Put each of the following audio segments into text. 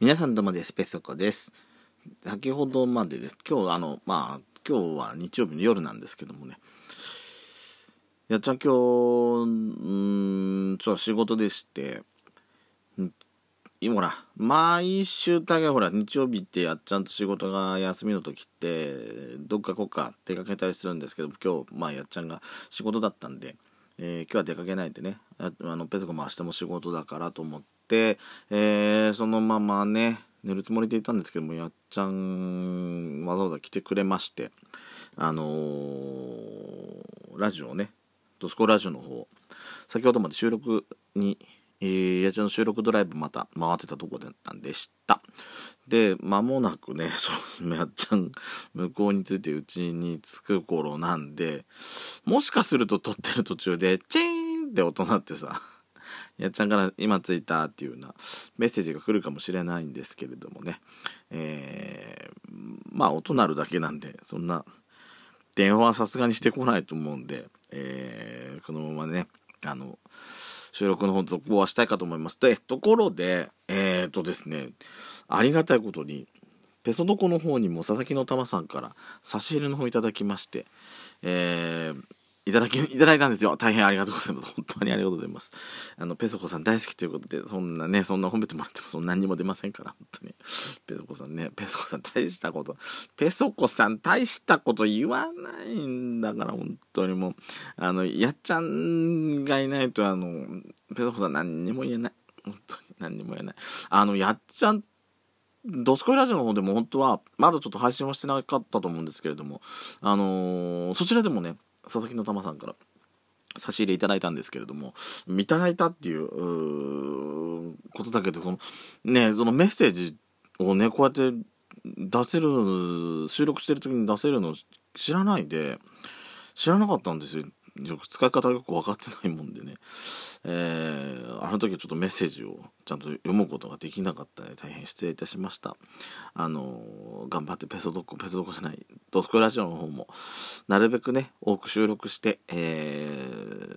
皆さんどうもです。ペソコです。先ほどまでです。今日、あの、まあ、今日は日曜日の夜なんですけどもね。やっちゃん今日、うん、ちょっと仕事でして、今ほら、毎週大概ほら、日曜日ってやっちゃんと仕事が休みの時って、どっかこっか出かけたりするんですけど、今日、まあ、やっちゃんが仕事だったんで、えー、今日は出かけないでね、あのペソコも明日も仕事だからと思って、えー、そのままね、寝るつもりでいたんですけども、やっちゃん、わざわざ来てくれまして、あのー、ラジオをね、ドスコラジオの方、先ほどまで収録に、えー、やっちゃんの収録ドライブまた回ってたとこだったんでした。で、間もなくね、そう、やっちゃん、向こうについてうちに着く頃なんで、もしかすると撮ってる途中で、チーンって音鳴ってさ、やっちゃんから今着いたっていうようなメッセージが来るかもしれないんですけれどもね、えー、まあ音鳴るだけなんで、そんな電話はさすがにしてこないと思うんで、えー、このままね、あの、収録の方続行はしたいかと思います。で、ところで、えっ、ー、とですね、ありがたいことに、ペソドコの方にも佐々木の玉さんから差し入れの方いただきまして、えー、いただき、いただいたんですよ。大変ありがとうございます。本当にありがとうございます。あの、ペソコさん大好きということで、そんなね、そんな褒めてもらってもそんな何にも出ませんから、本当に。ペソコさんね、ペソコさん大したこと、ペソコさん大したこと言わないんだから、本当にもう、あの、やっちゃんがいないと、あの、ペソコさん何にも言えない。本当に何にも言えない。あの、やっちゃんドスコイラジオの方でも本当は、まだちょっと配信はしてなかったと思うんですけれども、あのー、そちらでもね、佐々木の玉さんから差し入れいただいたんですけれども、いただいたっていうことだけど、そのね、そのメッセージをね、こうやって出せる、収録してる時に出せるの知らないで、知らなかったんですよ。使い方よく分かってないもんでね、えー、あの時はちょっとメッセージをちゃんと読むことができなかったので大変失礼いたしました。あのー、頑張ってペソドコペソドコじゃないドスコラジオの方もなるべくね多く収録して、え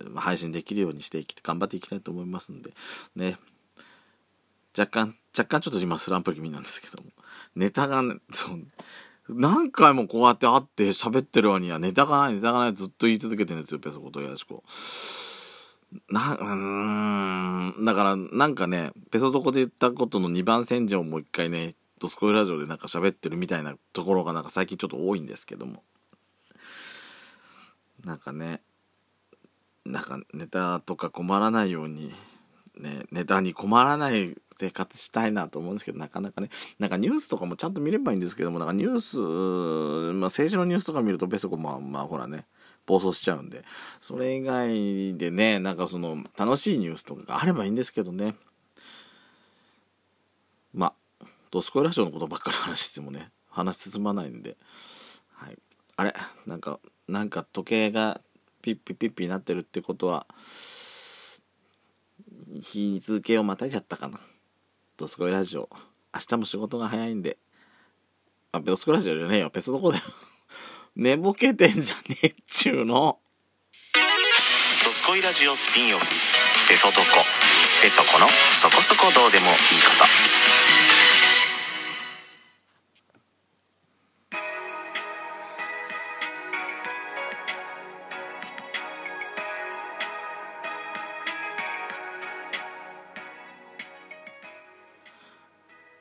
ー、配信できるようにしていき頑張っていきたいと思いますんでね。若干若干ちょっと今スランプ気味なんですけども。ネタがねそう何回もこうやって会って喋ってる割にはネタがないネタがないずっと言い続けてるんですよ、ペソコとやしこ。な、うん、だからなんかね、ペソドコで言ったことの2番戦場をもう一回ね、ドスコイラジオでなんか喋ってるみたいなところがなんか最近ちょっと多いんですけども。なんかね、なんかネタとか困らないように、ね、ネタに困らない生活したいなと思うんですけど、なかなかね、なんかニュースとかもちゃんと見ればいいんですけども、なんかニュース、まあ政治のニュースとか見るとペソコまあまあほらね、暴走しちゃうんで、それ以外でね、なんかその楽しいニュースとかがあればいいんですけどね。まあ、ドスコイラジオのことばっかり話してもね、話進まないんで、はい。あれなんか、なんか時計がピッピッピッピになってるってことは、日付をまたいちゃったかな。ドスコイラジオ。明日も仕事が早いんで。あ、ドスコイラジオじゃねえよ。別の子だよ。寝ぼけてんじゃねえっちゅうの。ドスコイラジオスピンオフ。ペソドコ。ペソコのそこそこどうでもいいこと。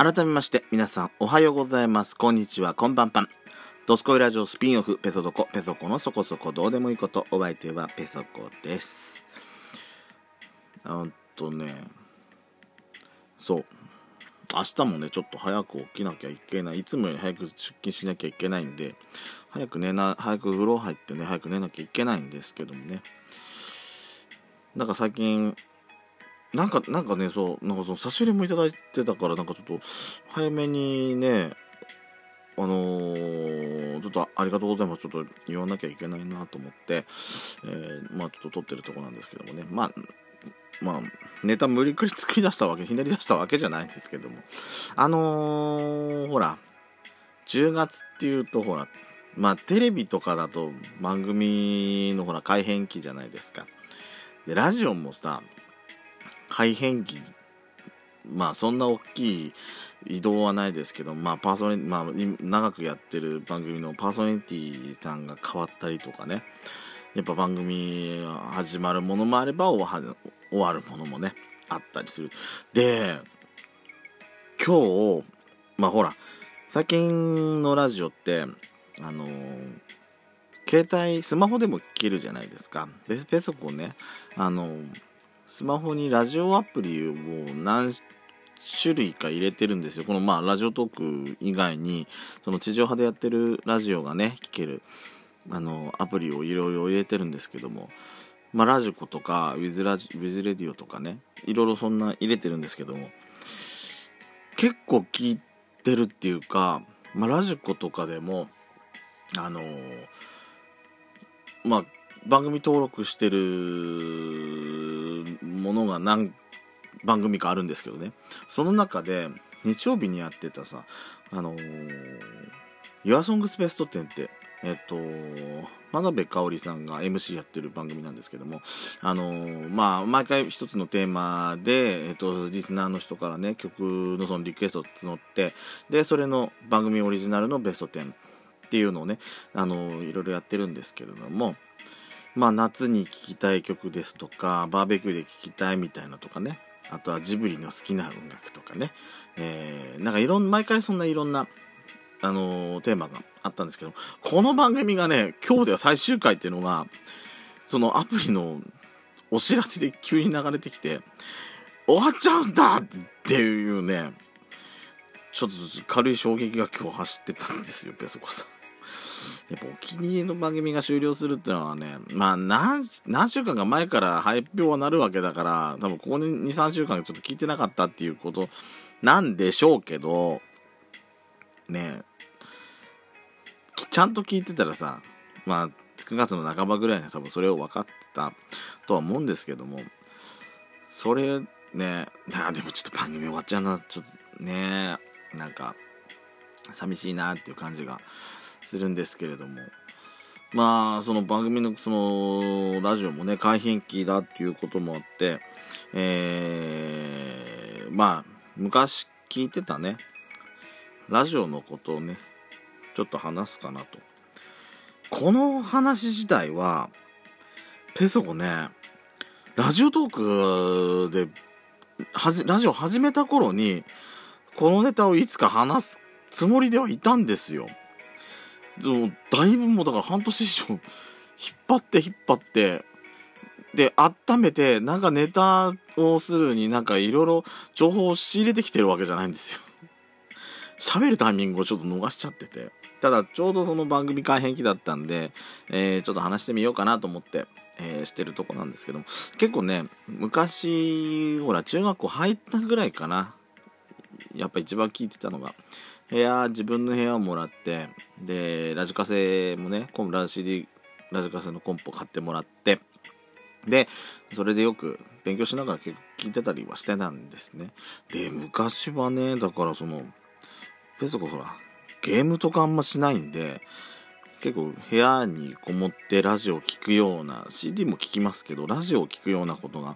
改めまして、皆さんおはようございます。こんにちは、こんばんぱん。ドスコイラジオスピンオフ、ペソドコ、ペソコのそこそこどうでもいいこと、お相手はペソコです。あとね、そう。明日もね、ちょっと早く起きなきゃいけない。いつもより早く出勤しなきゃいけないんで、早く寝な、早く風呂入ってね、早く寝なきゃいけないんですけどもね。なんか最近、なんか、なんかね、そう、なんかその差し入れもいただいてたから、なんかちょっと、早めにね、あのー、ちょっとありがとうございます。ちょっと言わなきゃいけないなと思って、えー、まあちょっと撮ってるとこなんですけどもね、まあ、まあ、ネタ無理くり作り出したわけ、ひねり出したわけじゃないんですけども、あのー、ほら、10月っていうと、ほら、まあテレビとかだと番組のほら改編期じゃないですか。で、ラジオもさ、改変期まあそんな大きい移動はないですけど、まあ、パーソナリまあ、長くやってる番組のパーソナリティさんが変わったりとかね、やっぱ番組始まるものもあれば終わるものもね、あったりする。で、今日、まあほら、最近のラジオって、あの、携帯、スマホでも聞けるじゃないですか。で、ペソコンね、あの、スマホにラジオアプリを何種類か入れてるんですよ。このまあラジオトーク以外に、その地上波でやってるラジオがね、聞ける、あの、アプリをいろいろ入れてるんですけども、まあラジコとか、ウィズラジ、ウィズレディオとかね、いろいろそんな入れてるんですけども、結構聞いてるっていうか、まあラジコとかでも、あのー、まあ番組登録してるものが何番組かあるんですけどね。その中で日曜日にやってたさあのー「YourSongs Best 10」ってえっと真鍋かおりさんが MC やってる番組なんですけどもあのー、まあ毎回一つのテーマで、えっと、リスナーの人からね曲のそのリクエストを募ってでそれの番組オリジナルのベスト10っていうのをねあのー、いろいろやってるんですけれどもまあ夏に聴きたい曲ですとかバーベキューで聴きたいみたいなとかねあとはジブリの好きな音楽とかね、えー、なんかいろん毎回そんないろんなあのー、テーマがあったんですけどこの番組がね今日では最終回っていうのがそのアプリのお知らせで急に流れてきて終わっちゃうんだっていうねちょっと軽い衝撃が今日走ってたんですよペソコさん。やっぱお気に入りの番組が終了するっていうのはね、まあ何、何週間か前から発表はなるわけだから、多分ここに2、3週間ちょっと聞いてなかったっていうことなんでしょうけど、ねちゃんと聞いてたらさ、まあ、9月の半ばぐらいに多分それを分かってたとは思うんですけども、それね、なでもちょっと番組終わっちゃうな、ちょっとね、なんか、寂しいなっていう感じがするんですけれども。まあその番組のそのラジオもね改編期だっていうこともあってえー、まあ昔聞いてたねラジオのことをねちょっと話すかなと。この話自体はペソコねラジオトークでラジオ始めた頃にこのネタをいつか話すつもりではいたんですよ。でもだいぶもうだから半年以上引っ張って引っ張ってで温めてなんかネタをするになんかいろいろ情報を仕入れてきてるわけじゃないんですよ。喋るタイミングをちょっと逃しちゃってて。ただちょうどその番組改編期だったんで、えー、ちょっと話してみようかなと思って、えー、してるとこなんですけども。結構ね昔ほら中学校入ったぐらいかな。やっぱ一番聞いてたのが部屋自分の部屋をもらってでラジカセもねラ CD ラジカセのコンポ買ってもらってでそれでよく勉強しながら結構聞いてたりはしてたんですね。で昔はねだからそのペソコほらゲームとかあんましないんで結構部屋にこもってラジオを聴くような CD も聴きますけどラジオを聴くようなことが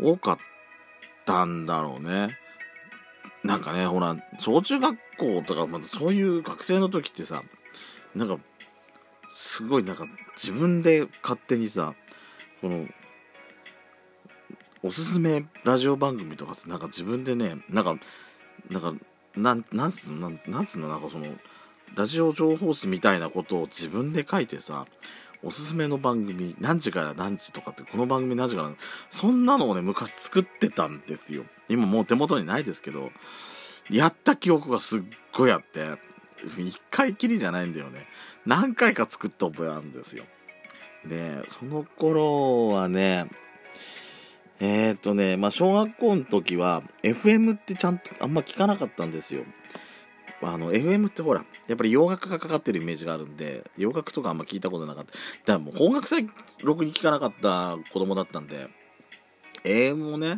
多かったんだろうね。なんかねほら小中学校とかまずそういう学生の時ってさなんかすごいなんか自分で勝手にさこのおすすめラジオ番組とかなんか自分でねなんかなんかなんなんつうのなんなんつうのなんかそのラジオ情報誌みたいなことを自分で書いてさおすすめの番組何時から何時とかってこの番組何時からそんなのをね昔作ってたんですよ今もう手元にないですけどやった記憶がすっごいあって、一回きりじゃないんだよね。何回か作った覚えあるんですよ。で、その頃はね、えっ、ー、とね、まあ、小学校の時は、FM ってちゃんとあんま聞かなかったんですよ。あの、FM ってほら、やっぱり洋楽がかかってるイメージがあるんで、洋楽とかあんま聞いたことなかった。だからもう邦楽さえろくに聞かなかった子供だったんで、AM もね、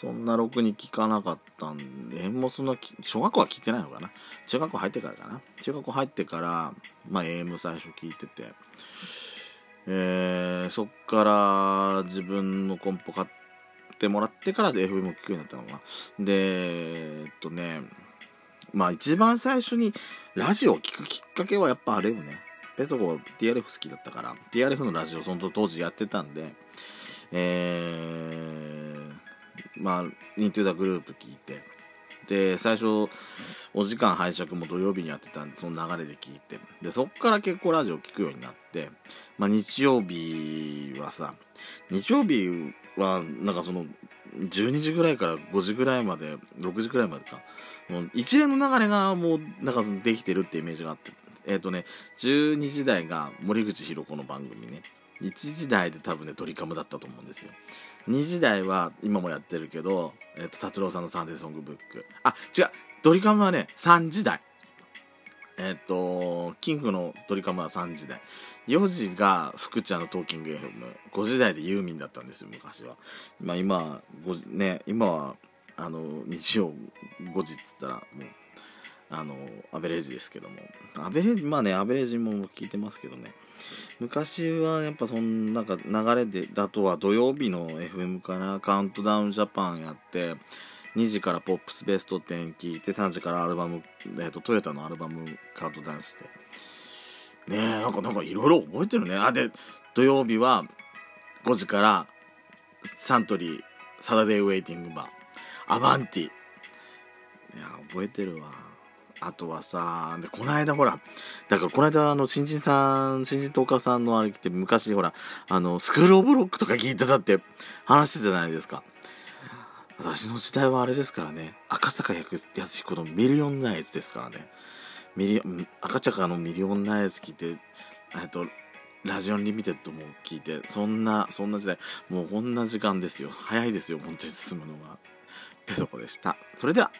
そんなろくに聞かなかったんで AM、もそんな、小学校は聞いてないのかな？中学校入ってからかな？中学校入ってから、まあ AM 最初聞いてて、えー、そっから自分のコンポ買ってもらってからで FM を聞くようになったのかな。で、えっとね、まあ一番最初にラジオを聞くきっかけはやっぱあれよね。ペソコ TRF 好きだったから、TRF のラジオその当時やってたんで、えー、まあ、ニントゥーザグループ聞いて、で、最初、お時間拝借も土曜日にやってたんで、その流れで聞いて、で、そっから結構ラジオ聞くようになって、まあ日曜日はさ、日曜日は、なんかその、12時ぐらいから5時ぐらいまで、6時ぐらいまでか、もう一連の流れがもう、なんかそのできてるってイメージがあって、えっ、ー、とね、12時台が森口博子の番組ね。1時台で多分ね、ドリカムだったと思うんですよ。2時台は今もやってるけど、えっ、ー、と、達郎さんのサンデーソングブック。あ、違うドリカムはね、3時台。えっ、と、キングのドリカムは3時台。4時が福ちゃんのトーキング FM。5時台でユーミンだったんですよ、昔は。まあ今、ね、今は、あの、日曜5時っつったら、もう、あのアベレージですけどもアベレージまあねアベレージも聞いてますけどね昔はやっぱそんなんか流れでだとは土曜日の FM からカウントダウンジャパンやって2時からポップスベスト10聞いて3時からアルバム、えーと、トヨタのアルバムカウントダウンして。ねえなんかなんかいろいろ覚えてるね。あで土曜日は5時からサントリーサタデーウェイティングバー。アバンティ。いや覚えてるわ。あとはさ、で、この間ほら、だからこの間あの、新人さん、新人トーカーさんのあれ来て、昔ほら、あの、スクールオブロックとか聞いてたって話してたじゃないですか。私の時代はあれですからね、赤坂泰彦のミリオンナイツですからね。ミリ赤坂のミリオンナイツ聞いて、えっと、ラジアンリミテッドも聞いて、そんな、そんな時代、もうこんな時間ですよ。早いですよ、本当に進むのが。ペソコでした。それでは。